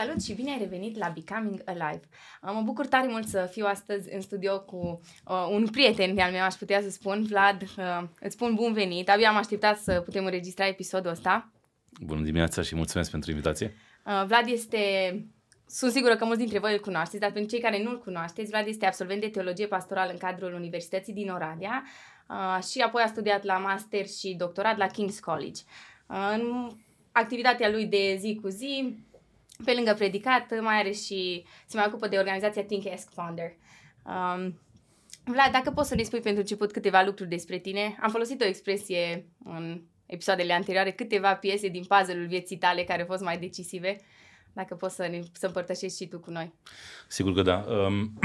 Salut și bine ai revenit la Becoming Alive. Uh, mă bucur tare mult să fiu astăzi în studio cu uh, un prieten de-al meu, aș putea să spun. Vlad, uh, îți spun bun venit. Abia am așteptat să putem înregistra episodul ăsta. Bună dimineața și mulțumesc pentru invitație. Uh, Vlad este sunt sigură că mulți dintre voi îl cunoașteți, dar pentru cei care nu îl cunoașteți, Vlad este absolvent de teologie pastorală în cadrul Universității din Oradea uh, și apoi a studiat la master și doctorat la King's College. Uh, în activitatea lui de zi cu zi, pe lângă predicat, mai are și se mai ocupă de organizația Think Ask Founder. Um, Vlad, dacă poți să ne spui pentru început câteva lucruri despre tine, am folosit o expresie în episoadele anterioare, câteva piese din puzzle-ul vieții tale care au fost mai decisive. Dacă poți să, ne, să împărtășești și tu cu noi. Sigur că da. Um,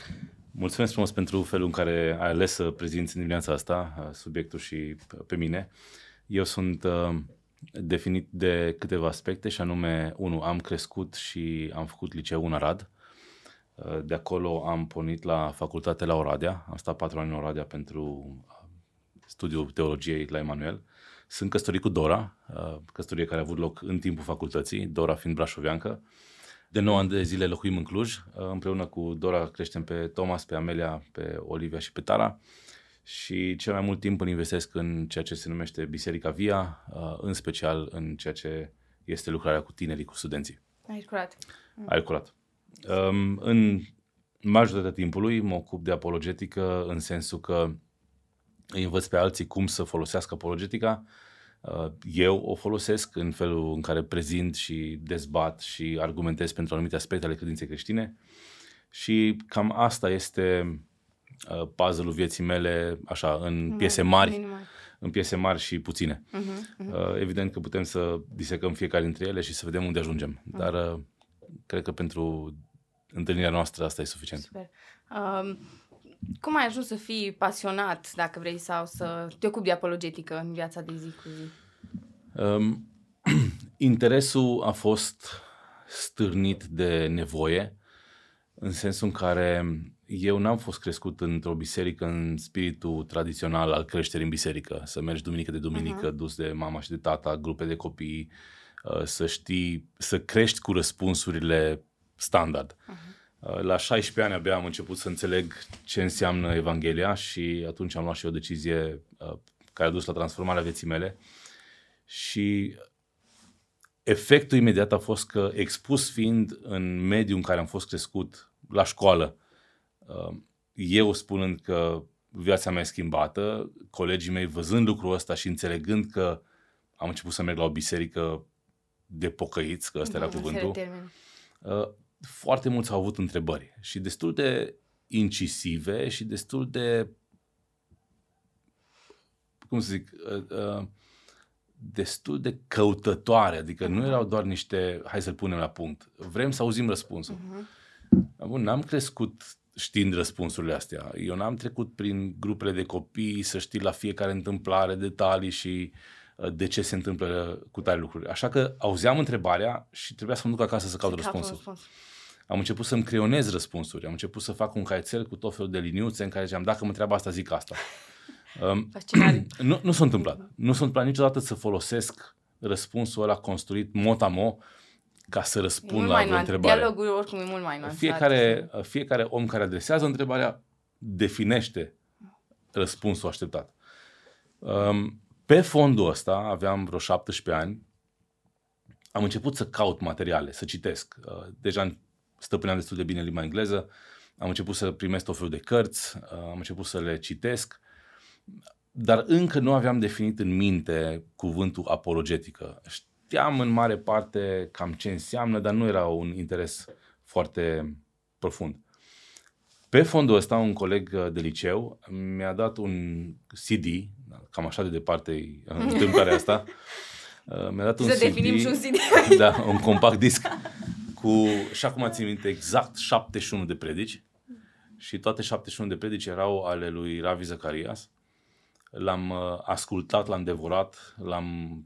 mulțumesc frumos pentru felul în care ai ales să prezinți în dimineața asta uh, subiectul și pe mine. Eu sunt uh, definit de câteva aspecte și anume, unu, am crescut și am făcut liceu în Arad. Uh, de acolo am pornit la facultate la Oradea. Am stat patru ani în Oradea pentru uh, studiul teologiei la Emanuel. Sunt căsătorit cu Dora, uh, căsătorie care a avut loc în timpul facultății, Dora fiind brașoveancă. De 9 ani de zile locuim în Cluj, împreună cu Dora creștem pe Thomas, pe Amelia, pe Olivia și pe Tara și cel mai mult timp îl investesc în ceea ce se numește Biserica Via, în special în ceea ce este lucrarea cu tinerii, cu studenții. Ai curat. Ai curat. În majoritatea timpului mă ocup de apologetică în sensul că îi învăț pe alții cum să folosească apologetica. Uh, eu o folosesc în felul în care prezint și dezbat și argumentez pentru anumite aspecte ale credinței creștine și cam asta este uh, puzzle-ul vieții mele, așa, în piese mari, minimal. în piese mari și puține. Uh-huh, uh-huh. Evident că putem să disecăm fiecare dintre ele și să vedem unde ajungem, uh-huh. dar uh, cred că pentru întâlnirea noastră asta e suficient. Super. Um, cum ai ajuns să fii pasionat, dacă vrei, sau să te ocupi de apologetică în viața de zi cu zi? Um, interesul a fost stârnit de nevoie, în sensul în care eu n-am fost crescut într-o biserică în spiritul tradițional al creșterii în biserică, să mergi duminică de duminică, uh-huh. dus de mama și de tata, grupe de copii, uh, să știi, să crești cu răspunsurile standard. Uh-huh. Uh, la 16 ani abia am început să înțeleg ce înseamnă Evanghelia și atunci am luat și o decizie uh, care a dus la transformarea vieții mele. Și efectul imediat a fost că, expus fiind în mediul în care am fost crescut, la școală, uh, eu spunând că viața mea e schimbată, colegii mei văzând lucrul ăsta și înțelegând că am început să merg la o biserică de pocăiți, că ăsta da, era cuvântul, foarte mulți au avut întrebări și destul de incisive și destul de, cum să zic, uh, uh, destul de căutătoare, adică nu erau doar niște, hai să-l punem la punct, vrem să auzim răspunsul. Uh-huh. Bun, n-am crescut știind răspunsurile astea. Eu n-am trecut prin grupele de copii să știi la fiecare întâmplare detalii și uh, de ce se întâmplă cu tare lucruri. Așa că auzeam întrebarea și trebuia să mă duc acasă să caut răspunsul. Răspuns am început să-mi creionez răspunsuri, am început să fac un caietel cu tot felul de liniuțe în care ziceam, dacă mă întreabă asta, zic asta. Um, nu, nu s-a întâmplat. Nu s-a întâmplat niciodată să folosesc răspunsul ăla construit motamo ca să răspund la o întrebare. Dialogul oricum e mult mai nuanțat. Fiecare, fiecare om care adresează întrebarea definește răspunsul așteptat. Um, pe fondul ăsta, aveam vreo 17 ani, am început să caut materiale, să citesc. Uh, deja stăpâneam destul de bine limba engleză, am început să primesc tot felul de cărți, uh, am început să le citesc, dar încă nu aveam definit în minte cuvântul apologetică. Știam în mare parte cam ce înseamnă, dar nu era un interes foarte profund. Pe fondul ăsta, un coleg uh, de liceu mi-a dat un CD, cam așa de departe e întâmplarea asta, uh, mi-a dat un Să CD, definim și un CD. Da, un compact disc cu, și acum țin minte, exact 71 de predici și toate 71 de predici erau ale lui Ravi Zacarias. L-am uh, ascultat, l-am devorat, l-am,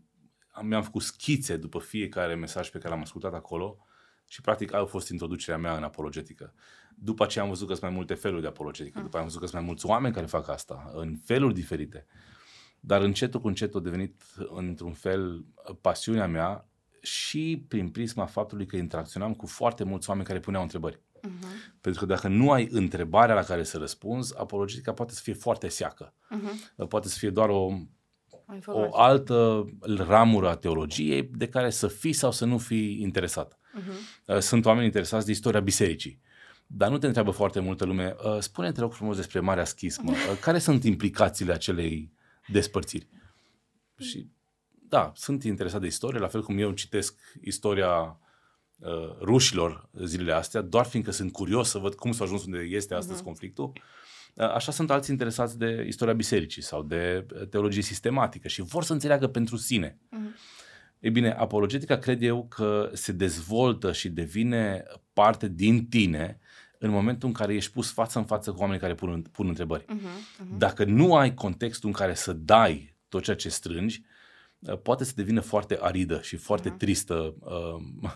am, mi-am făcut schițe după fiecare mesaj pe care l-am ascultat acolo și practic aia a fost introducerea mea în apologetică. După aceea am văzut că sunt mai multe feluri de apologetică, după aceea am văzut că sunt mai mulți oameni care fac asta, în feluri diferite. Dar încetul cu încetul a devenit într-un fel pasiunea mea și prin prisma faptului că interacționam cu foarte mulți oameni care puneau întrebări. Uh-huh. Pentru că dacă nu ai întrebarea la care să răspunzi, apologetica poate să fie foarte seacă. Uh-huh. Poate să fie doar o, o altă ramură a teologiei de care să fii sau să nu fii interesat. Uh-huh. Sunt oameni interesați de istoria bisericii. Dar nu te întreabă foarte multă lume, uh, spune-te rog frumos despre Marea Schismă, uh, care sunt implicațiile acelei despărțiri? Și da, sunt interesat de istorie, la fel cum eu citesc istoria uh, rușilor zilele astea, doar fiindcă sunt curios să văd cum s-a ajuns unde este astăzi uh-huh. conflictul. Uh, așa sunt alții interesați de istoria bisericii sau de uh, teologie sistematică și vor să înțeleagă pentru sine. Uh-huh. Ei bine, apologetica cred eu că se dezvoltă și devine parte din tine în momentul în care ești pus față în față cu oamenii care pun, pun întrebări. Uh-huh, uh-huh. Dacă nu ai contextul în care să dai tot ceea ce strângi, uh, poate să devină foarte aridă și foarte uh-huh. tristă uh,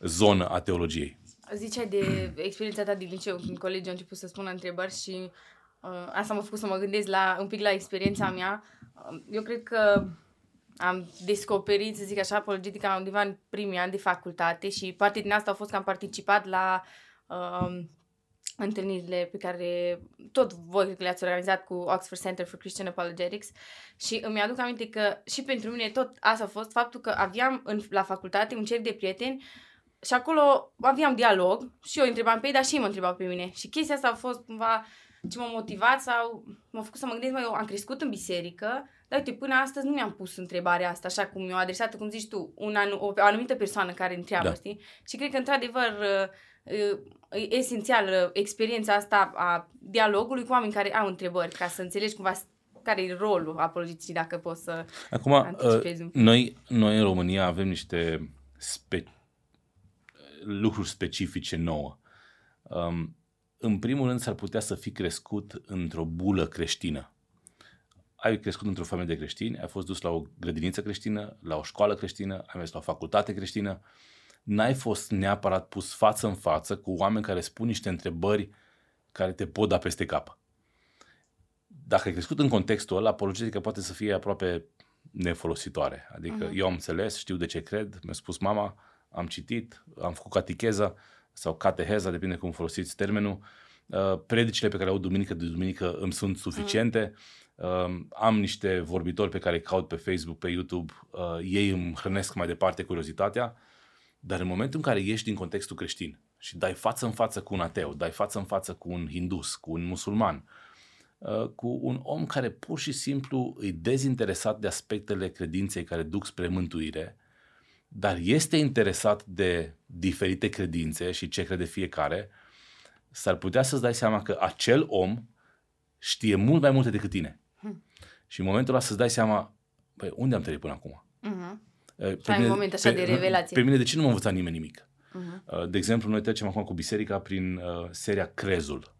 zonă a teologiei. Ziceai de experiența ta din liceu, când colegii au început să spună întrebări și uh, asta m-a făcut să mă gândesc la, un pic la experiența mea. Uh, eu cred că am descoperit, să zic așa, apologetica undeva în primii ani de facultate și parte din asta a fost că am participat la uh, întâlnirile pe care tot voi le-ați organizat cu Oxford Center for Christian Apologetics și îmi aduc aminte că și pentru mine tot asta a fost faptul că aveam în, la facultate un cerc de prieteni și acolo aveam dialog și eu întrebam pe ei, dar și ei mă întrebau pe mine. Și chestia asta a fost cumva ce m-a motivat sau m-a făcut să mă gândesc, mai eu am crescut în biserică, dar uite, până astăzi nu mi-am pus întrebarea asta, așa cum mi-o adresat, cum zici tu, un anu- o, o anumită persoană care întreabă, da. știi? Și cred că, într-adevăr, e esențial experiența asta a dialogului cu oameni care au întrebări, ca să înțelegi cumva care e rolul apologeticii, dacă poți să Acum, uh, noi, noi în România avem niște spe- lucruri specifice nouă. Um, în primul rând, s-ar putea să fi crescut într-o bulă creștină. Ai crescut într-o familie de creștini, ai fost dus la o grădiniță creștină, la o școală creștină, ai mers la o facultate creștină, n-ai fost neapărat pus față în față cu oameni care spun niște întrebări care te pot da peste cap. Dacă ai crescut în contextul ăla, apologetica poate să fie aproape nefolositoare. Adică uh-huh. eu am înțeles, știu de ce cred, mi-a spus mama, am citit, am făcut catecheza sau cateheza, depinde cum folosiți termenul. Uh, predicile pe care le au duminică de duminică îmi sunt suficiente. Uh-huh. Am niște vorbitori pe care îi caut pe Facebook, pe YouTube, uh, ei îmi hrănesc mai departe curiozitatea dar în momentul în care ieși din contextul creștin și dai față în față cu un ateu, dai față în față cu un hindus, cu un musulman, uh, cu un om care pur și simplu îi dezinteresat de aspectele credinței care duc spre mântuire, dar este interesat de diferite credințe și ce crede fiecare, s-ar putea să-ți dai seama că acel om știe mult mai multe decât tine. Hmm. Și în momentul ăla să-ți dai seama, păi, unde am trăit până acum? Uh-huh. Pe Ai mine, un moment așa pe, de revelație. Pe mine de ce nu m-a învățat nimeni nimic? Uh-huh. De exemplu, noi trecem acum cu biserica prin uh, seria Crezul,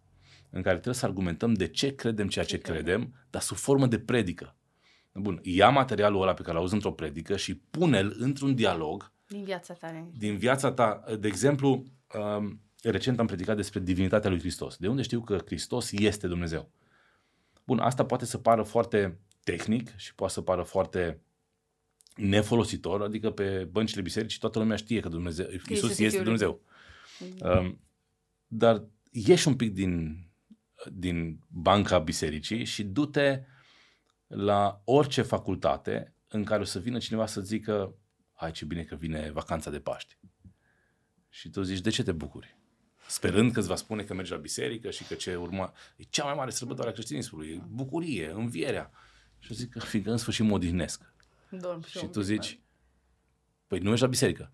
în care trebuie să argumentăm de ce credem ceea ce, ce credem, credem, dar sub formă de predică. Bun, ia materialul ăla pe care l-auzi într-o predică și pune-l într-un dialog. Din viața ta. Din viața ta. De exemplu, um, recent am predicat despre divinitatea lui Hristos. De unde știu că Hristos este Dumnezeu? Bun, asta poate să pară foarte tehnic și poate să pară foarte nefolositor, adică pe băncile bisericii toată lumea știe că Dumnezeu, Iisus este Dumnezeu. Um, dar ieși un pic din, din banca bisericii și du-te la orice facultate în care o să vină cineva să zică hai ce bine că vine vacanța de Paști. Și tu zici, de ce te bucuri? Sperând că îți va spune că mergi la biserică și că ce urma... E cea mai mare sărbătoare a creștinismului, e bucurie, învierea. Și eu zic că fiindcă în sfârșit mă odihnesc. Dorm și, și tu zici, păi nu ești la biserică.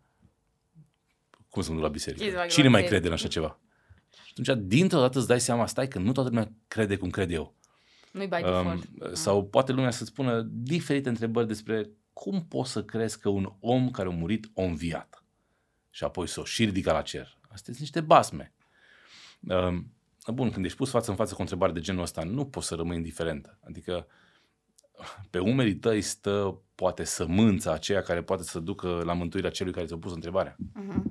Cum să nu la biserică? Cine mai crede în așa ceva? Și atunci, dintr-o dată îți dai seama, stai că nu toată lumea crede cum cred eu. Nu-i by um, Sau poate lumea să spună diferite întrebări despre cum poți să crezi că un om care a murit a înviat și apoi să o și ridica la cer. Astea sunt niște basme. Um, bun, când ești pus față în față cu o întrebare de genul ăsta, nu poți să rămâi indiferent. Adică pe umerii tăi stă poate sămânța aceea care poate să ducă la mântuirea celui care ți-a pus întrebarea. Uh-huh.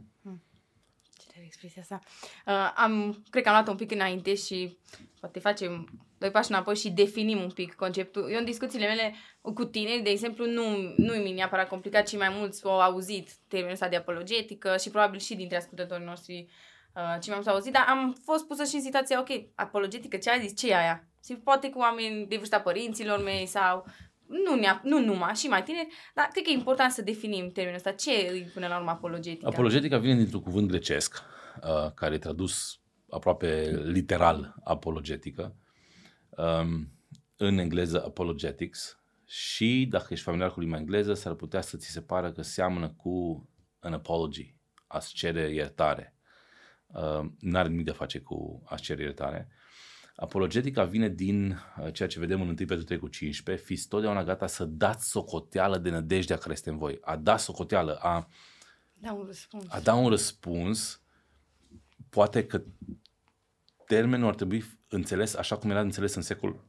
Ce expresia asta. Uh, am, cred că am luat un pic înainte și poate facem doi pași înapoi și definim un pic conceptul. Eu în discuțiile mele cu tine, de exemplu, nu, nu mi neapărat complicat, ci mai mulți au auzit termenul ăsta de apologetică și probabil și dintre ascultătorii noștri uh, cei mai mulți au auzit, dar am fost pusă și în situația, ok, apologetică, ce ai zis, ce e aia? Și poate cu oameni de vârsta părinților mei sau nu, nea, nu numai, și mai tineri, dar cred că e important să definim termenul ăsta. Ce îi pune la urmă apologetica? Apologetica vine dintr-un cuvânt grecesc, uh, care e tradus aproape literal apologetică, um, în engleză apologetics, și dacă ești familiar cu limba engleză, s-ar putea să ți se pară că seamănă cu an apology, a-ți cere iertare. Uh, n-are nimic de a face cu a cere iertare. Apologetica vine din uh, ceea ce vedem în 1 Petru 3 cu 15, fiți totdeauna gata să dați socoteală de nădejdea care este în voi. A da socoteală, a da un răspuns. A da un răspuns, poate că termenul ar trebui înțeles așa cum era înțeles în secolul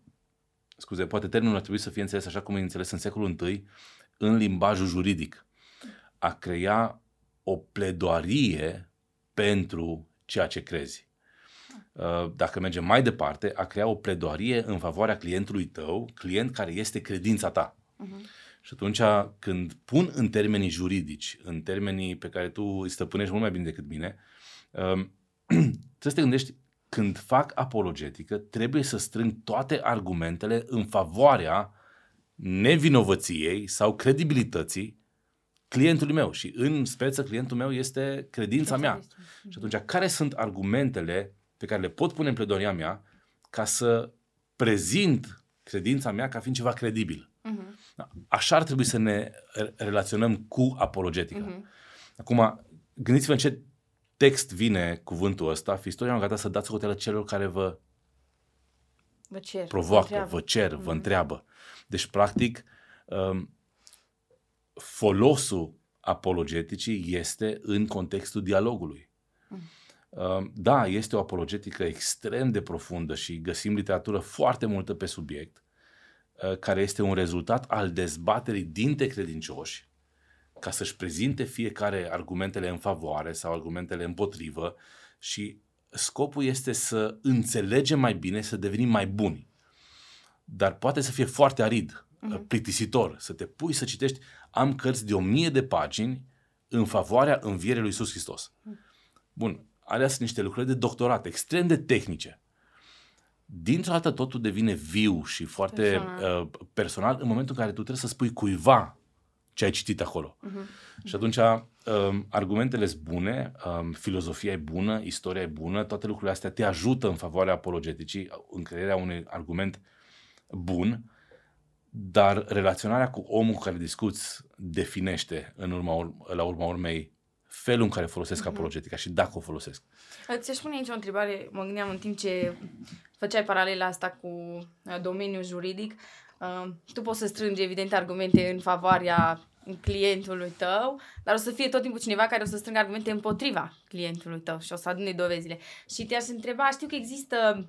scuze, poate termenul ar trebui să fie înțeles așa cum e înțeles în secolul I, în limbajul juridic. A crea o pledoarie pentru ceea ce crezi. Uh, dacă mergem mai departe, a crea o pledoarie în favoarea clientului tău, client care este credința ta. Uh-huh. Și atunci când pun în termenii juridici, în termenii pe care tu îi stăpânești mult mai bine decât mine, um, trebuie să te gândești când fac apologetică, trebuie să strâng toate argumentele în favoarea nevinovăției sau credibilității clientului meu. Și în speță clientul meu este credința mea. Și atunci, care sunt argumentele pe care le pot pune în pledoria mea ca să prezint credința mea ca fiind ceva credibil? Uh-huh. Așa ar trebui să ne relaționăm cu apologetica. Uh-huh. Acum, gândiți-vă în ce text vine cuvântul ăsta, fiți totdeauna gata să dați socoteală celor care vă, vă cer, provoacă, vă, vă cer, mm. vă întreabă. Deci, practic, um, folosul apologeticii este în contextul dialogului. Mm. Um, da, este o apologetică extrem de profundă și găsim literatură foarte multă pe subiect, uh, care este un rezultat al dezbaterii dintre credincioși ca să-și prezinte fiecare argumentele în favoare sau argumentele împotrivă și scopul este să înțelegem mai bine, să devenim mai buni. Dar poate să fie foarte arid, uh-huh. plictisitor, să te pui să citești, am cărți de o mie de pagini în favoarea învierii lui Iisus Hristos. Uh-huh. Bun, alea sunt niște lucrări de doctorat, extrem de tehnice. Dintr-o dată totul devine viu și foarte personal. Uh, personal în momentul în care tu trebuie să spui cuiva ce ai citit acolo. Uh-huh. Și atunci um, argumentele sunt bune, um, filozofia e bună, istoria e bună, toate lucrurile astea te ajută în favoarea apologeticii, în crearea unui argument bun, dar relaționarea cu omul cu care discuți definește în urma, la urma urmei felul în care folosesc uh-huh. apologetica și dacă o folosesc. Ți-aș pune aici o întrebare, mă gândeam în timp ce făceai paralela asta cu uh, domeniul juridic. Uh, tu poți să strângi, evident, argumente în favoarea clientului tău, dar o să fie tot timpul cineva care o să strângă argumente împotriva clientului tău și o să adune dovezile. Și te-aș întreba, știu că există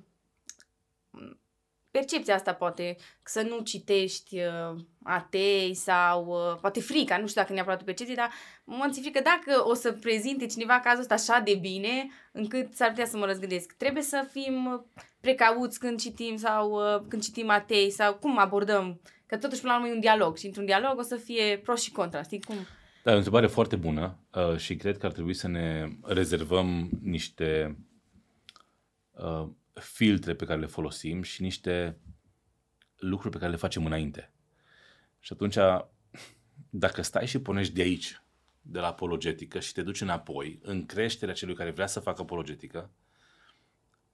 percepția asta poate, să nu citești uh, atei sau uh, poate frica, nu știu dacă neapărat o percepție, dar mă ți frică dacă o să prezinte cineva cazul ăsta așa de bine încât s-ar putea să mă răzgândesc. Trebuie să fim precauți când citim sau uh, când citim atei sau cum abordăm Că totuși, până la urmă, e un dialog și într-un dialog o să fie pro și contra, știi cum? Da, e o întrebare foarte bună uh, și cred că ar trebui să ne rezervăm niște uh, filtre pe care le folosim și niște lucruri pe care le facem înainte. Și atunci, dacă stai și punești de aici, de la apologetică și te duci înapoi, în creșterea celui care vrea să facă apologetică,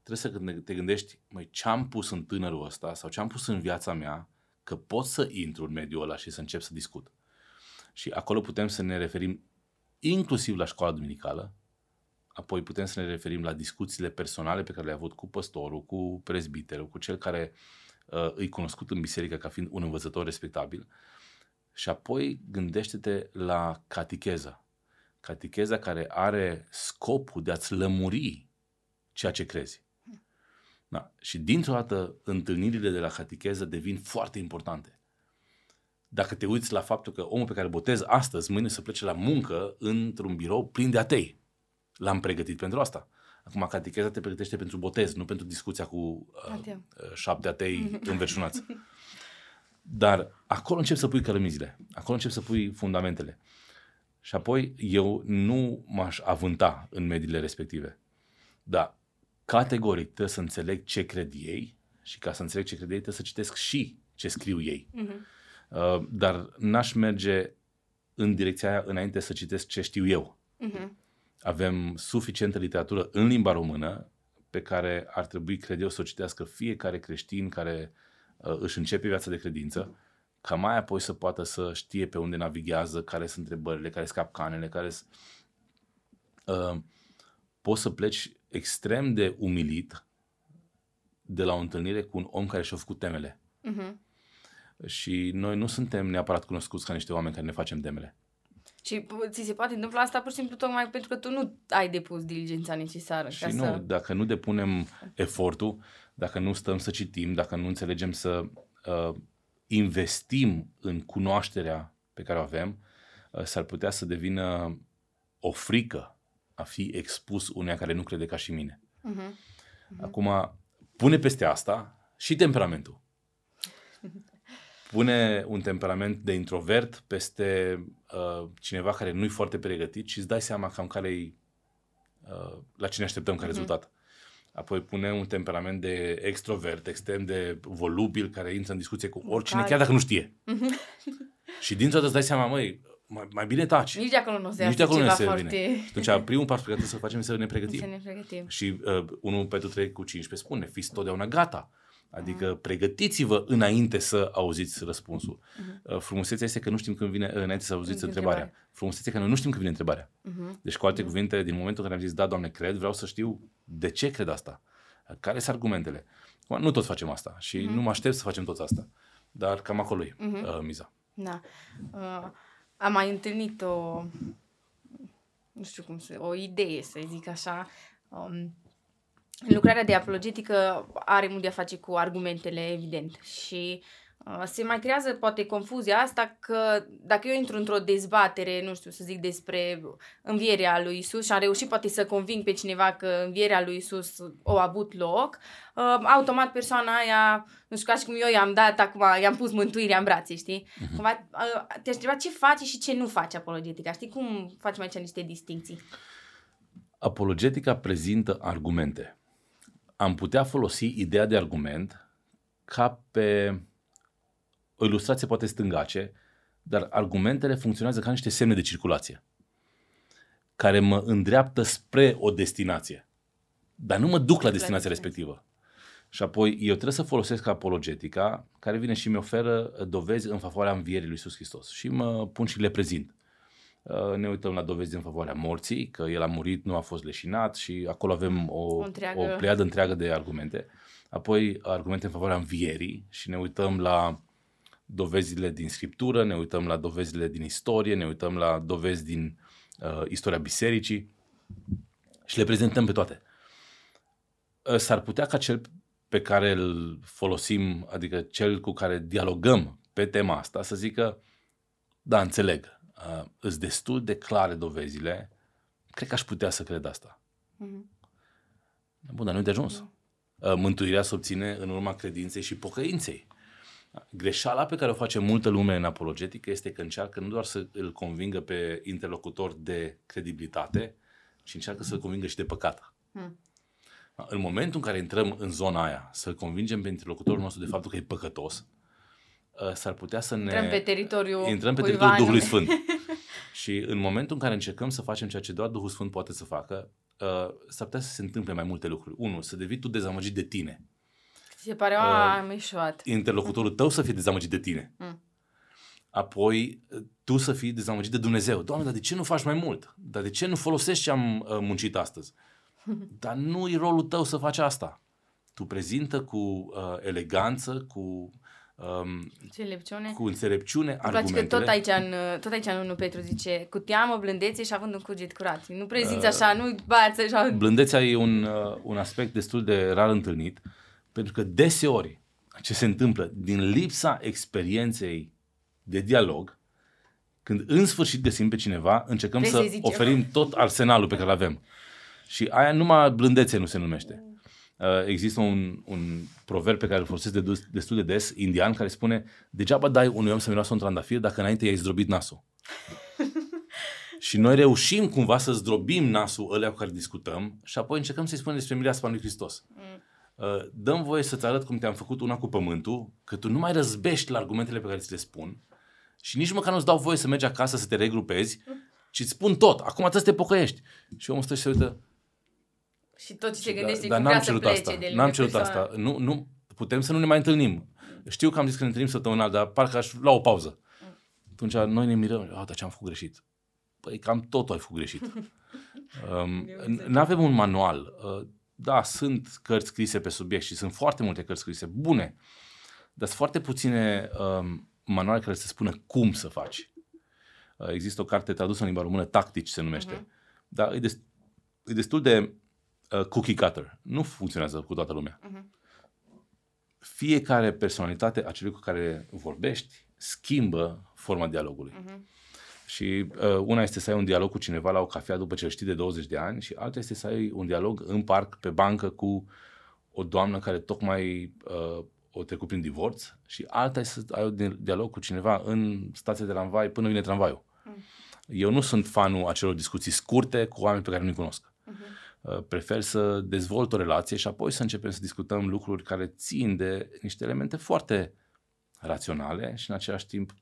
trebuie să te gândești, măi, ce-am pus în tânărul ăsta sau ce-am pus în viața mea că pot să intru în mediul ăla și să încep să discut. Și acolo putem să ne referim inclusiv la școala duminicală, apoi putem să ne referim la discuțiile personale pe care le-ai avut cu păstorul, cu prezbiterul, cu cel care uh, îi cunoscut în biserică ca fiind un învățător respectabil. Și apoi gândește-te la catecheza. Catecheza care are scopul de a-ți lămuri ceea ce crezi. Da. Și dintr-o dată întâlnirile de la catecheză devin foarte importante. Dacă te uiți la faptul că omul pe care îl botez astăzi, mâine să plece la muncă într-un birou plin de atei. L-am pregătit pentru asta. Acum, catecheza te pregătește pentru botez, nu pentru discuția cu uh, Ateu. uh, șapte atei înverșunați. Dar acolo încep să pui cărămizile, acolo încep să pui fundamentele. Și apoi eu nu m-aș avânta în mediile respective. Dar categoric trebuie să înțeleg ce cred ei și ca să înțeleg ce cred ei trebuie să citesc și ce scriu ei. Mhm. Uh, dar n-aș merge în direcția aia înainte să citesc ce știu eu. Mhm. Avem suficientă literatură în limba română pe care ar trebui, cred eu, să o citească fiecare creștin care uh, își începe viața de credință, ca mai apoi să poată să știe pe unde navighează, care sunt întrebările, care sunt capcanele, care sunt... Uh, poți să pleci extrem de umilit de la o întâlnire cu un om care și-a făcut temele. Mhm. Și noi nu suntem neapărat cunoscuți ca niște oameni care ne facem temele. Și p- ți se poate întâmpla asta pur și simplu tocmai pentru că tu nu ai depus diligența necesară. Și ca nu, să... dacă nu depunem efortul, dacă nu stăm să citim, dacă nu înțelegem să uh, investim în cunoașterea pe care o avem, uh, s-ar putea să devină o frică a fi expus uneia care nu crede ca și mine. Mhm. Acum, pune peste asta și temperamentul. Pune un temperament de introvert peste uh, cineva care nu-i foarte pregătit și îți dai seama cam care uh, la ce ne așteptăm ca Mhm. rezultat. Apoi pune un temperament de extrovert, extrem de volubil, care intră în discuție cu oricine, Care- chiar dacă nu știe. și dintr-o dată îți dai seama, măi, mai, mai bine taci. Nici de acolo nu se Nici de iasă acolo nu ceva se foarte... vine. Și atunci, primul pas pe care trebuie să facem este să ne pregătim. Să ne pregătim. Și uh, 1 Petru 3 cu 15 spune, fiți totdeauna gata. Adică Mhm. pregătiți-vă înainte să auziți răspunsul. Uh, frumusețea este că nu știm când vine, înainte să auziți Când întrebarea. întrebarea. Frumusețea că noi nu știm când vine întrebarea. Mhm. Deci, cu alte cuvinte, din momentul în care am zis, da, Doamne, cred, vreau să știu de ce cred asta. Care sunt argumentele? Acum, Nu toți facem asta și Mhm. nu mă aștept să facem toți asta. Dar cam acolo e uh, miza. Da. Uh, am mai întâlnit o, nu știu cum să, o idee, să zic așa. Um, lucrarea de apologetică are mult de a face cu argumentele, evident. Și uh, se mai creează poate confuzia asta că dacă eu intru într-o dezbatere, nu știu, să zic despre învierea lui Isus și am reușit poate să conving pe cineva că învierea lui Isus a avut loc, uh, automat persoana aia, nu știu, ca și cum eu i-am dat acum, i-am pus mântuirea în brațe, știi? Uh-huh. Cumva, uh, te-aș întreba ce face și ce nu face apologetica, știi? Cum facem aici niște distinții? Apologetica prezintă argumente. Am putea folosi ideea de argument ca pe o ilustrație poate stângace, dar argumentele funcționează ca niște semne de circulație care mă îndreaptă spre o destinație. Dar nu mă duc la destinația respectivă. Și apoi eu trebuie să folosesc apologetica care vine și mi oferă dovezi în favoarea învierii lui Iisus Hristos. Și mă pun și le prezint. Uh, Ne uităm la dovezi în favoarea morții, că el a murit, nu a fost leșinat și acolo avem o, O o, întreagă- o pleiadă întreagă de argumente. Apoi argumente în favoarea învierii și ne uităm la dovezile din scriptură, ne uităm la dovezile din istorie, ne uităm la dovezi din uh, istoria bisericii și le prezentăm pe toate. Uh, S-ar putea ca cel pe care îl folosim, adică cel cu care dialogăm pe tema asta, să zică, da, înțeleg, uh, îs destul de clare dovezile, cred că aș putea să cred asta. Mhm. Bun, dar nu de ajuns. Uh, Mântuirea se obține în urma credinței și pocăinței. Greșeala pe care o face multă lume în apologetică este că încearcă nu doar să îl convingă pe interlocutor de credibilitate, ci încearcă să-l convingă și de păcat. Hmm. În momentul în care intrăm în zona aia, să-l convingem pe interlocutorul nostru de faptul că e păcătos, uh, s-ar putea să ne... Intrăm pe teritoriul Intrăm pe cuiva teritoriul Duhului anume. Sfânt. și în momentul în care încercăm să facem ceea ce doar Duhul Sfânt poate să facă, uh, s-ar putea să se întâmple mai multe lucruri. Unu, să devii tu dezamăgit de tine. Ți se pare, a, am eșuat. Interlocutorul tău să fie dezamăgit de tine. Mm. Apoi, tu să fii dezamăgit de Dumnezeu. Doamne, dar de ce nu faci mai mult? Dar de ce nu folosești ce am uh, muncit astăzi? Dar nu e rolul tău să faci asta. Tu prezintă cu uh, eleganță, cu, um, Înțelepciune. cu înțelepciune Îmi place că argumentele. tot aici, în, tot aici în 1 Petru zice, cu teamă, blândețe și având un cuget curat. Nu prezinți așa, nu bați așa. Blândețea e un, uh, un aspect destul de rar întâlnit, pentru că deseori ce se întâmplă din lipsa experienței de dialog, când în sfârșit găsim pe cineva, încercăm Vrei să să-i zici oferim tot arsenalul pe care îl avem. Și aia numai blândețe nu se numește. Uh, există un, un proverb pe care îl folosesc de, destul de des, indian, care spune degeaba dai unui om să miroasă un trandafir dacă înainte i-ai zdrobit nasul. și noi reușim cumva să zdrobim nasul ălea cu care discutăm și apoi încercăm să-i spunem despre mireasma lui Hristos. Mm. Uh, dăm voie să-ți arăt cum te-am făcut una cu pământul, că tu nu mai răzbești la argumentele pe care ți le spun și nici măcar nu-ți dau voie să mergi acasă să te regrupezi, ci îți spun tot. Acum trebuie să te pocăiești. Și omul stă și se uită. Și tot ce se da, gândește da, cum vrea să plece asta. de N-am cerut persoană. asta. Nu, nu, putem să nu ne mai întâlnim. Știu că am zis că ne întâlnim săptămânal, dar parcă aș lua o pauză. Atunci noi ne mirăm, ah, dar ce am făcut greșit? Păi cam totul ai făcut greșit. um, nu avem un manual. Uh, da, sunt cărți scrise pe subiect și sunt foarte multe cărți scrise bune, dar sunt foarte puține um, manuale care să spună cum să faci. Uh, există o carte tradusă în limba română, Tactici se numește. Uh-huh. Dar e, dest- e destul de uh, cookie cutter. Nu funcționează cu toată lumea. Uh-huh. Fiecare personalitate a celui cu care vorbești schimbă forma dialogului. Uh-huh. Și uh, una este să ai un dialog cu cineva la o cafea după ce îl știi de 20 de ani și alta este să ai un dialog în parc, pe bancă, cu o doamnă care tocmai uh, o trecut prin divorț și alta este să ai un dialog cu cineva în stația de tramvai până vine tramvaiul. Mm. Eu nu sunt fanul acelor discuții scurte cu oameni pe care nu-i cunosc. Uh-huh. Prefer să dezvolt o relație și apoi să începem să discutăm lucruri care țin de niște elemente foarte raționale și în același timp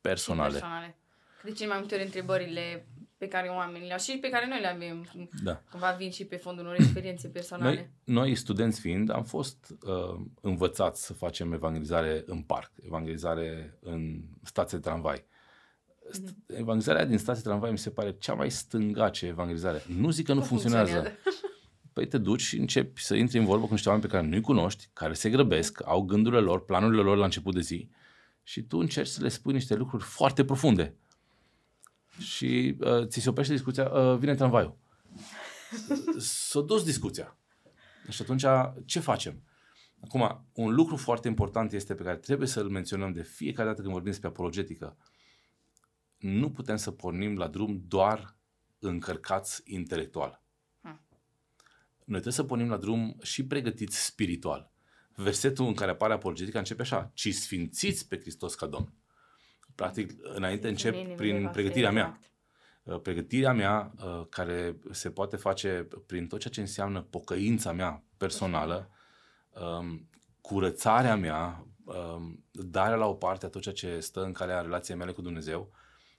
personale. personale. De cele mai multe ori întrebările pe care oamenii le au și pe care noi le avem, da. cumva vin și pe fondul unor experiențe personale. Noi, noi studenți fiind, am fost uh, învățați să facem evangelizare în parc, evangelizare în stație de tramvai. Mm-hmm. Evangelizarea din stație de tramvai mi se pare cea mai stângace evangelizare. Nu zic că nu, nu funcționează. funcționează. Păi te duci și începi să intri în vorbă cu niște oameni pe care nu-i cunoști, care se grăbesc, au gândurile lor, planurile lor la început de zi și tu încerci să le spui niște lucruri foarte profunde și uh, ți se oprește discuția, uh, vine tramvaiul. S-a dus discuția. Și atunci, ce facem? Acum, un lucru foarte important este pe care trebuie să-l menționăm de fiecare dată când vorbim despre apologetică. Nu putem să pornim la drum doar încărcați intelectual. Hmm. Noi trebuie să pornim la drum și pregătiți spiritual. Versetul în care apare apologetica începe așa, ci sfințiți pe Hristos ca Domn. Practic, înainte încep prin pregătirea mea. Uh, pregătirea mea, uh, care se poate face prin tot ceea ce înseamnă pocăința mea personală, um, curățarea mea, um, darea la o parte a tot ceea ce stă în calea relației mele cu Dumnezeu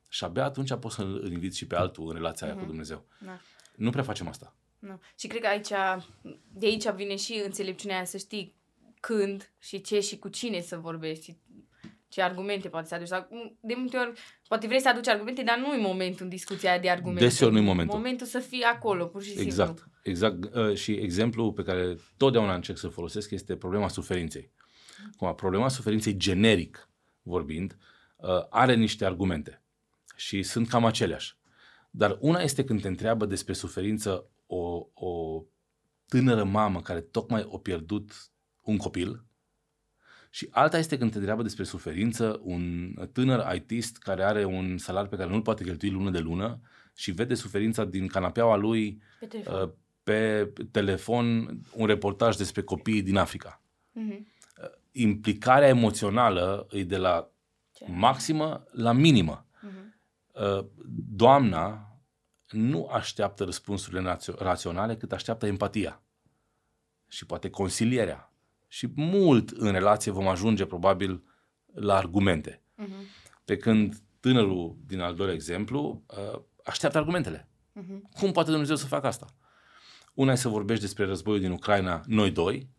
și abia atunci pot să-l invit și pe altul în relația aia uh-huh. cu mhm. Dumnezeu. Da. Nu prea facem asta. Nu. Și cred că aici, de aici vine și înțelepciunea aia să știi când și ce și cu cine să vorbești ce argumente poate să aduci. Mm, de multe ori, poate vrei să aduci argumente, dar nu e momentul în discuția de argumente. Deseori nu e momentul. Momentul să fii acolo, pur și exact, simplu. Exact. Uh, și exemplul pe care totdeauna încerc să folosesc este problema suferinței. Acum, problema suferinței generic vorbind, uh, are niște argumente și sunt cam aceleași. Dar una este când te întreabă despre suferință o, o tânără mamă care tocmai a pierdut un copil și alta este când te întreabă despre suferință un tânăr ITist care are un salar pe care nu-l poate cheltui lună de lună și vede suferința din canapeaua lui pe telefon, uh, pe telefon un reportaj despre copiii din Africa. Uh-huh. Implicarea emoțională e de la Ce? maximă la minimă. Uh-huh. Doamna nu așteaptă răspunsurile raționale cât așteaptă empatia și poate consilierea și mult în relație vom ajunge probabil la argumente. Uh-huh. Pe când tânărul din al doilea exemplu uh, așteaptă argumentele. Uh-huh. Cum poate Dumnezeu să facă asta? Una e să vorbești despre războiul din Ucraina, noi doi,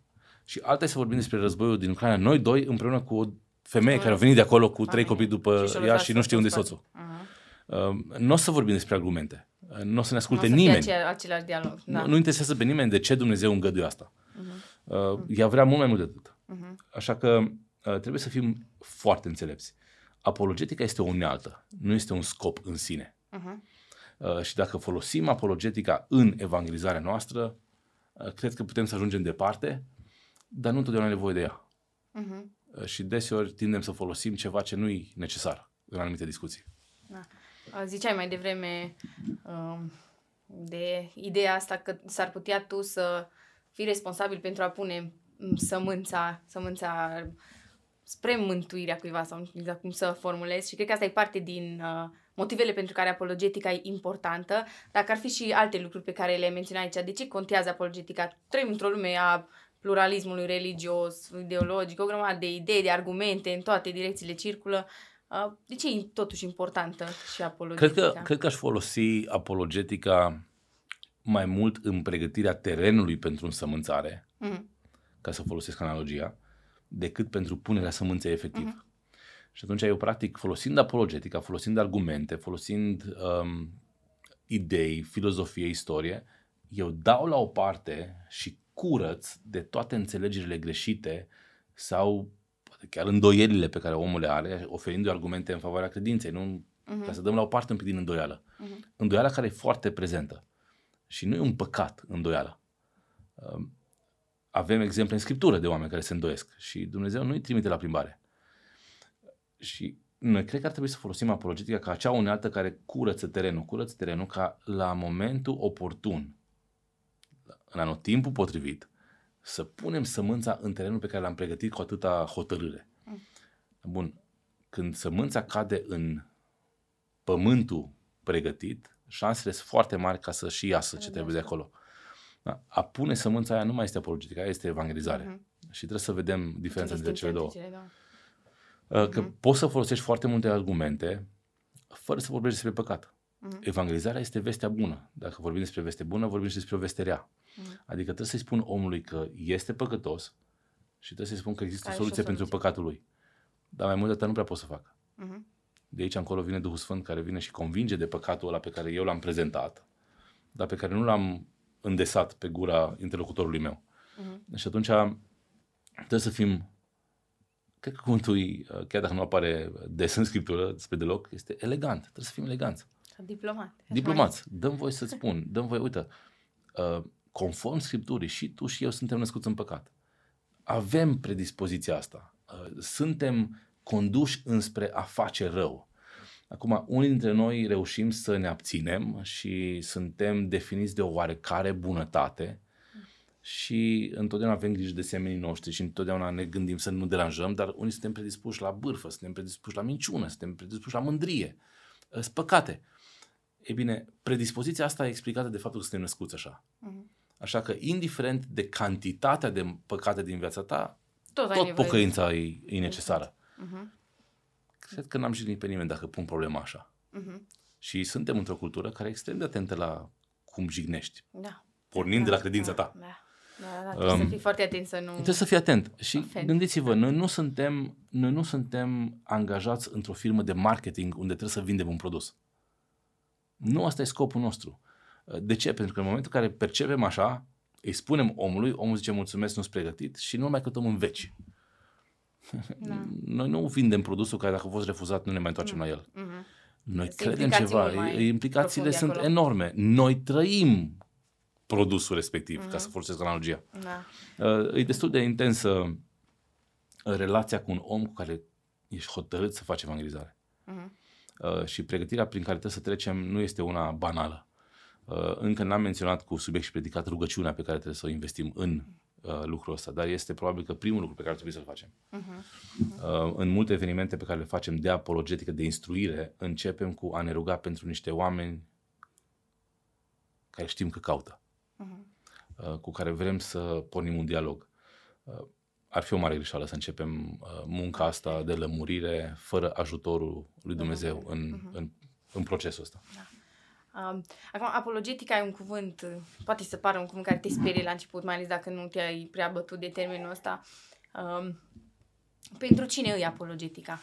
și alta e să vorbim despre războiul din Ucraina, noi doi, împreună cu o femeie care a venit de acolo cu trei copii după și ea și nu știe unde e soțul. Uh-huh. Uh, nu o să vorbim despre argumente. Uh, nu o să ne asculte n-o să nimeni. același dialog. Da. Nu, nu interesează pe nimeni de ce Dumnezeu îngăduie asta. Uh-huh. Uh, ea vrea mult mai mult de atât. Uh-huh. Așa că uh, trebuie să fim foarte înțelepți. Apologetica este o unealtă, nu este un scop în sine. Uh-huh. Uh, și dacă folosim apologetica în evangelizarea noastră, uh, cred că putem să ajungem departe, dar nu întotdeauna e nevoie de ea. Uh-huh. Uh, și deseori tindem să folosim ceva ce nu e necesar în anumite discuții. Da. Ziceai mai devreme uh, de ideea asta că s-ar putea tu să fii responsabil pentru a pune mm, sămânța, sămânța spre mântuirea cuiva sau nu știu exact cum să formulez și cred că asta e parte din uh, motivele pentru care apologetica e importantă. Dacă ar fi și alte lucruri pe care le menționai aici, de ce contează apologetica? Trăim într-o lume a pluralismului religios, ideologic, o grămadă de idei, de argumente, în toate direcțiile circulă. Uh, de ce e totuși importantă și apologetica? Cred că, cred că aș folosi apologetica mai mult în pregătirea terenului pentru însămânțare, mm-hmm. ca să folosesc analogia, decât pentru punerea sămânței efectiv. Mm-hmm. Și atunci eu, practic, folosind apologetica, folosind argumente, folosind um, idei, filozofie, istorie, eu dau la o parte și curăț de toate înțelegerile greșite sau poate chiar îndoielile pe care omul le are, oferindu-i argumente în favoarea credinței, nu uh-huh. ca să dăm la o parte un pic din îndoială. Uh-huh. Îndoiala care e foarte prezentă. Și nu e un păcat îndoiala. Um, avem exemple în Scriptură de oameni care se îndoiesc și Dumnezeu nu îi trimite la plimbare. Și noi cred că ar trebui să folosim apologetica ca acea unealtă care curăță terenul, curăță terenul ca la momentul oportun, în anotimpul potrivit, să punem sămânța în terenul pe care l-am pregătit cu atâta hotărâre. Mm. Bun, când sămânța cade în pământul pregătit, șansele sunt foarte mari ca să și iasă ce trebuie de acolo. Da? A pune sămânța aia nu mai este apologetică, aia este evangelizare. Uh-huh. Și trebuie să vedem diferența dintre cele două. Cele două. Uh, că uh-huh. poți să folosești foarte multe argumente fără să vorbești despre păcat. Uh-huh. Evangelizarea este vestea bună. Dacă vorbim despre veste bună, vorbim și despre o veste rea. Uh-huh. Adică trebuie să-i spun omului că este păcătos și trebuie să-i spun că există o soluție, pentru păcatul lui. Dar mai mult de atât nu prea pot să fac. Uh-huh. De aici încolo vine Duhul Sfânt care vine și convinge de păcatul ăla pe care eu l-am prezentat, dar pe care nu l-am îndesat pe gura interlocutorului meu. Uh-huh. Și atunci trebuie să fim cred că cuvântul, uh, chiar dacă nu apare des în scriptură despre deloc, este elegant. Trebuie să fim eleganți. Diplomat. Diplomați. Dăm voi să-ți spun. Dăm voi, uite, uh, conform scripturii, și tu și eu suntem născuți în păcat. Avem predispoziția asta. Uh, suntem conduși înspre a face rău. Acum, unii dintre noi reușim să ne abținem și suntem definiți de o oarecare bunătate, și întotdeauna avem grijă de semenii noștri și întotdeauna ne gândim să nu deranjăm, dar unii suntem predispuși la bârfă, suntem predispuși la minciună, suntem predispuși la mândrie, sunt păcate. E bine, predispoziția asta e explicată de faptul că suntem născuți așa. Uh-huh. Așa că, indiferent de cantitatea de păcate din viața ta, tot, tot pocăința e, e necesară. Uh-huh. Cred că n-am jignit pe nimeni dacă pun problema așa. Uh-huh. Și suntem într-o cultură care e extrem de atentă la cum jignești. Da. Pornind da, de la credința da, ta. Da. Da, da, trebuie um, să fii foarte atent să nu... Trebuie să fii atent. Și ofend. gândiți-vă, noi nu, suntem, noi nu suntem angajați într-o firmă de marketing unde trebuie să vindem un produs. Nu asta e scopul nostru. De ce? Pentru că în momentul în care percepem așa, îi spunem omului, omul zice mulțumesc, nu-s pregătit și nu mai căutăm în veci. Da. Noi nu vindem produsul care dacă a fost refuzat nu ne mai întoarcem mm. la el. Mm-hmm. Noi Sunt credem ceva, implicațiile sunt acolo. enorme. Noi trăim produsul respectiv, mm-hmm. ca să mhm. folosesc analogia. Da. Uh, e destul de intensă uh, relația cu un om cu care ești hotărât să faci evangelizare. Mm-hmm. Uh, și pregătirea prin care trebuie să trecem nu este una banală. Uh, încă n-am menționat cu subiect și predicat rugăciunea pe care trebuie să o investim în uh, lucrul ăsta, dar este probabil că primul lucru pe care trebuie să-l facem. Uh-huh. Uh, în multe evenimente pe care le facem de apologetică, de instruire, începem cu a ne ruga pentru niște oameni care știm că caută uh-huh. cu care vrem să pornim un dialog. Uh, ar fi o mare greșeală să începem uh, munca asta de lămurire fără ajutorul lui Dumnezeu în, uh-huh. în, în procesul ăsta. Da. Um, acum, apologetica e un cuvânt, poate să pară un cuvânt care te sperie la început, mai ales dacă nu te-ai prea bătut de termenul ăsta. Um, pentru cine e apologetica?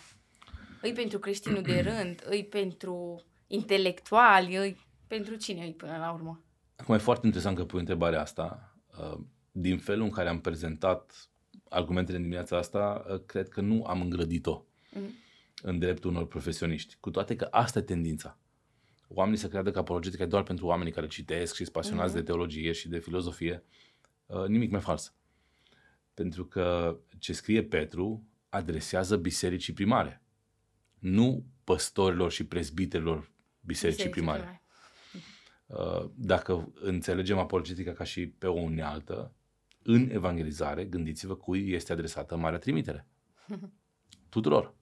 Îi pentru creștinul de rând? Îi pentru intelectuali? Îi pentru cine îi până la urmă? Acum e foarte interesant că pui întrebarea asta. Uh, din felul în care am prezentat argumentele în dimineața asta, uh, cred că nu am îngrădit-o mm. în dreptul unor profesioniști. Cu toate că asta e tendința. Oamenii să creadă că apologetica e doar pentru oamenii care citesc și sunt pasionați mm-hmm. de teologie și de filozofie. Uh, nimic mai fals. Pentru că ce scrie Petru adresează bisericii primare, nu păstorilor și prezbiterilor bisericii primare. primare. Uh, dacă înțelegem apologetica ca și pe o unealtă, în evangelizare, gândiți-vă cui este adresată Marea Trimitere. Tuturor.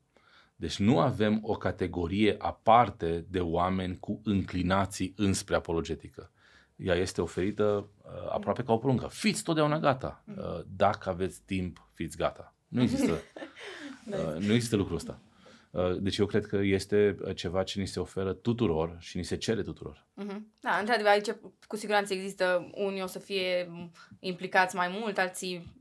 Deci nu avem o categorie aparte de oameni cu înclinații înspre apologetică. Ea este oferită uh, aproape ca o poruncă. Fiți totdeauna gata. Uh, dacă aveți timp, fiți gata. Nu există, uh, nu există lucrul ăsta. Uh, deci eu cred că este ceva ce ni se oferă tuturor și ni se cere tuturor. Uh-huh. Da, într-adevăr, aici cu siguranță există unii o să fie implicați mai mult, alții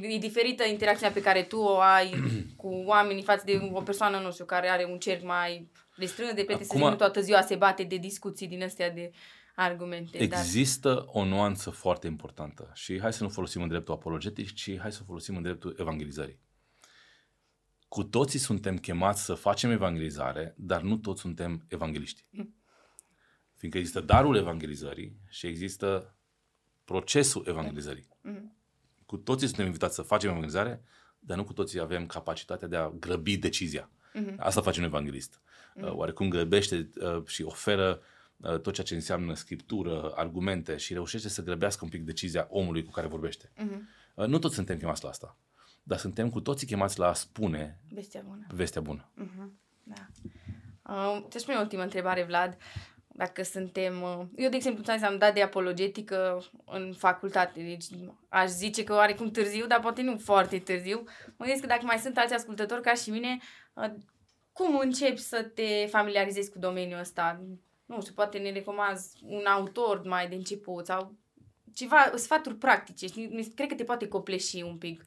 e diferită interacțiunea pe care tu o ai cu oamenii față de o persoană, nu știu, care are un cerc mai restrâns de prieteni, Acum, să toată ziua se bate de discuții din astea de argumente. Există dar... o nuanță foarte importantă și hai să nu folosim în dreptul apologetic, ci hai să folosim în dreptul evangelizării. Cu toții suntem chemați să facem evangelizare, dar nu toți suntem evangeliști. Mm. Fiindcă există darul evangelizării și există procesul evangelizării. Mm. Cu toții suntem invitați să facem evangelizare, dar nu cu toții avem capacitatea de a grăbi decizia. Mm-hmm. Asta face un evanghelist. Mm-hmm. Oarecum grăbește uh, și oferă uh, tot ceea ce înseamnă scriptură, argumente și reușește să grăbească un pic decizia omului cu care vorbește. Mm-hmm. Nu toți suntem chemați la asta, dar suntem cu toții chemați la a spune vestea bună. Vestea bună. Mm-hmm. Da. Uh, te spune o ultimă întrebare, Vlad dacă suntem... Uh, eu, de exemplu, am dat de apologetică în facultate, deci aș zice că oarecum târziu, dar poate nu foarte târziu. Mă gândesc că dacă mai sunt alți ascultători ca și mine, uh, cum începi să te familiarizezi cu domeniul ăsta? Nu știu, poate ne recomanzi un autor mai de început sau ceva, sfaturi practice. Cred că te poate copleși un pic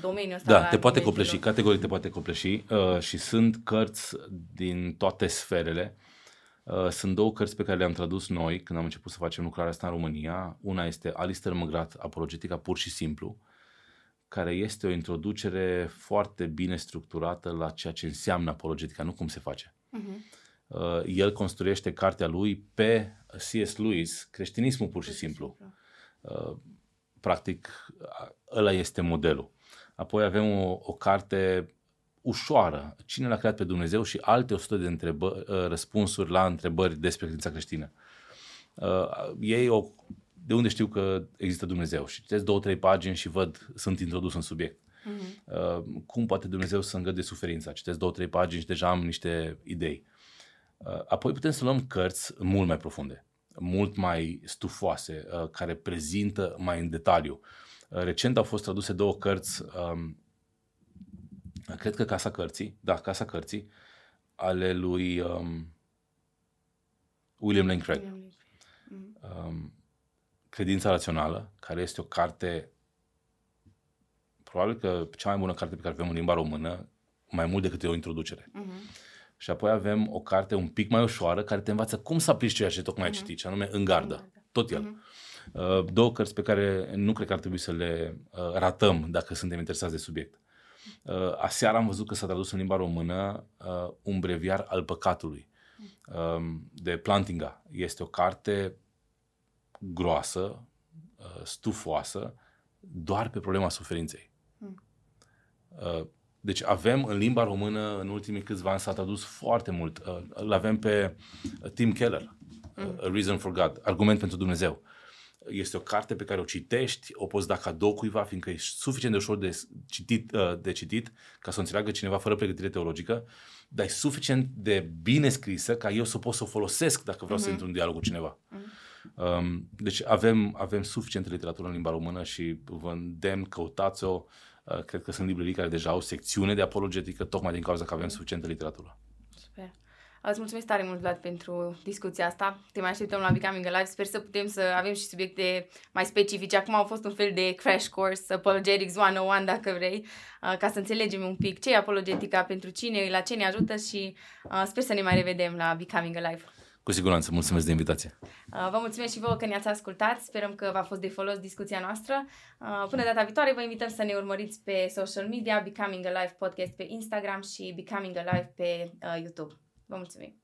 domeniul ăsta. Da, te poate copleși, categoric te poate copleși uh, și sunt cărți din toate sferele. Uh, Uh, sunt două cărți pe care le-am tradus noi când am început să facem lucrarea asta în România. Una este Alistair McGrath, Apologetica pur și simplu, care este o introducere foarte bine structurată la ceea ce înseamnă apologetica, nu cum se face. Uh-huh. El construiește cartea lui pe C.S. Lewis, creștinismul pur și simplu. Uh, practic, ăla este modelul. Apoi avem o, o carte ușoară. Cine l-a creat pe Dumnezeu și alte 100 de întrebări, uh, răspunsuri la întrebări despre credința creștină. Uh, ei o, de unde știu că există Dumnezeu? Și citesc două, trei pagini și văd, sunt introdus în subiect. Uh-huh. Uh, cum poate Dumnezeu să îngăde suferința? Citesc două, trei pagini și deja am niște idei. Uh, apoi putem să luăm cărți mult mai profunde, mult mai stufoase, uh, care prezintă mai în detaliu. Uh, recent au fost traduse două cărți um, cred că Casa Cărții, da, Casa Cărții, ale lui um, William Lane Craig. William Um, Credința rațională, care este o carte, probabil că cea mai bună carte pe care avem în limba română, mai mult decât o introducere. Uh-huh. Și apoi avem o carte un pic mai ușoară, care te învață cum să aplici ceea ce tocmai uh-huh. ai citit, anume În gardă, tot el. Uh-huh. Uh, două cărți pe care nu cred că ar trebui să le uh, ratăm dacă suntem interesați de subiect. Uh, aseară am văzut că s-a tradus în limba română uh, un breviar al păcatului uh, de Plantinga. Este o carte groasă, uh, stufoasă, doar pe problema suferinței. Hmm. Uh, deci avem în limba română, în ultimii câțiva ani s-a tradus foarte mult. Uh, îl avem pe uh, Tim Keller, uh, A Reason for God, Argument pentru Dumnezeu. Este o carte pe care o citești, o poți da cadou cuiva, fiindcă e suficient de ușor de citit, uh, de citit ca să o înțeleagă cineva fără pregătire teologică, dar e suficient de bine scrisă ca eu să pot să o folosesc dacă vreau uh-huh. să mhm. intru în dialog cu cineva. Uh-huh. Um, deci avem, avem suficientă literatură în limba română și vă îndemn, căutați-o. Uh, cred că sunt librării care deja au secțiune de apologetică, tocmai din cauza că avem suficientă literatură. Super. Îți mulțumesc tare mult, Vlad, pentru discuția asta. Te mai așteptăm la Becoming Alive. Sper să putem să avem și subiecte mai specifice. Acum au fost un fel de crash course, Apologetics 101, dacă vrei, uh, ca să înțelegem un pic ce e apologetica, pentru cine, la ce ne ajută și uh, sper să ne mai revedem la Becoming Alive. Cu siguranță, mulțumesc de invitație. Uh, vă mulțumesc și vouă că ne-ați ascultat. Sperăm că v-a fost de folos discuția noastră. Până data viitoare, vă invităm să ne urmăriți pe social media, Becoming Alive Podcast pe Instagram și Becoming Alive pe YouTube. Vă mulțumim!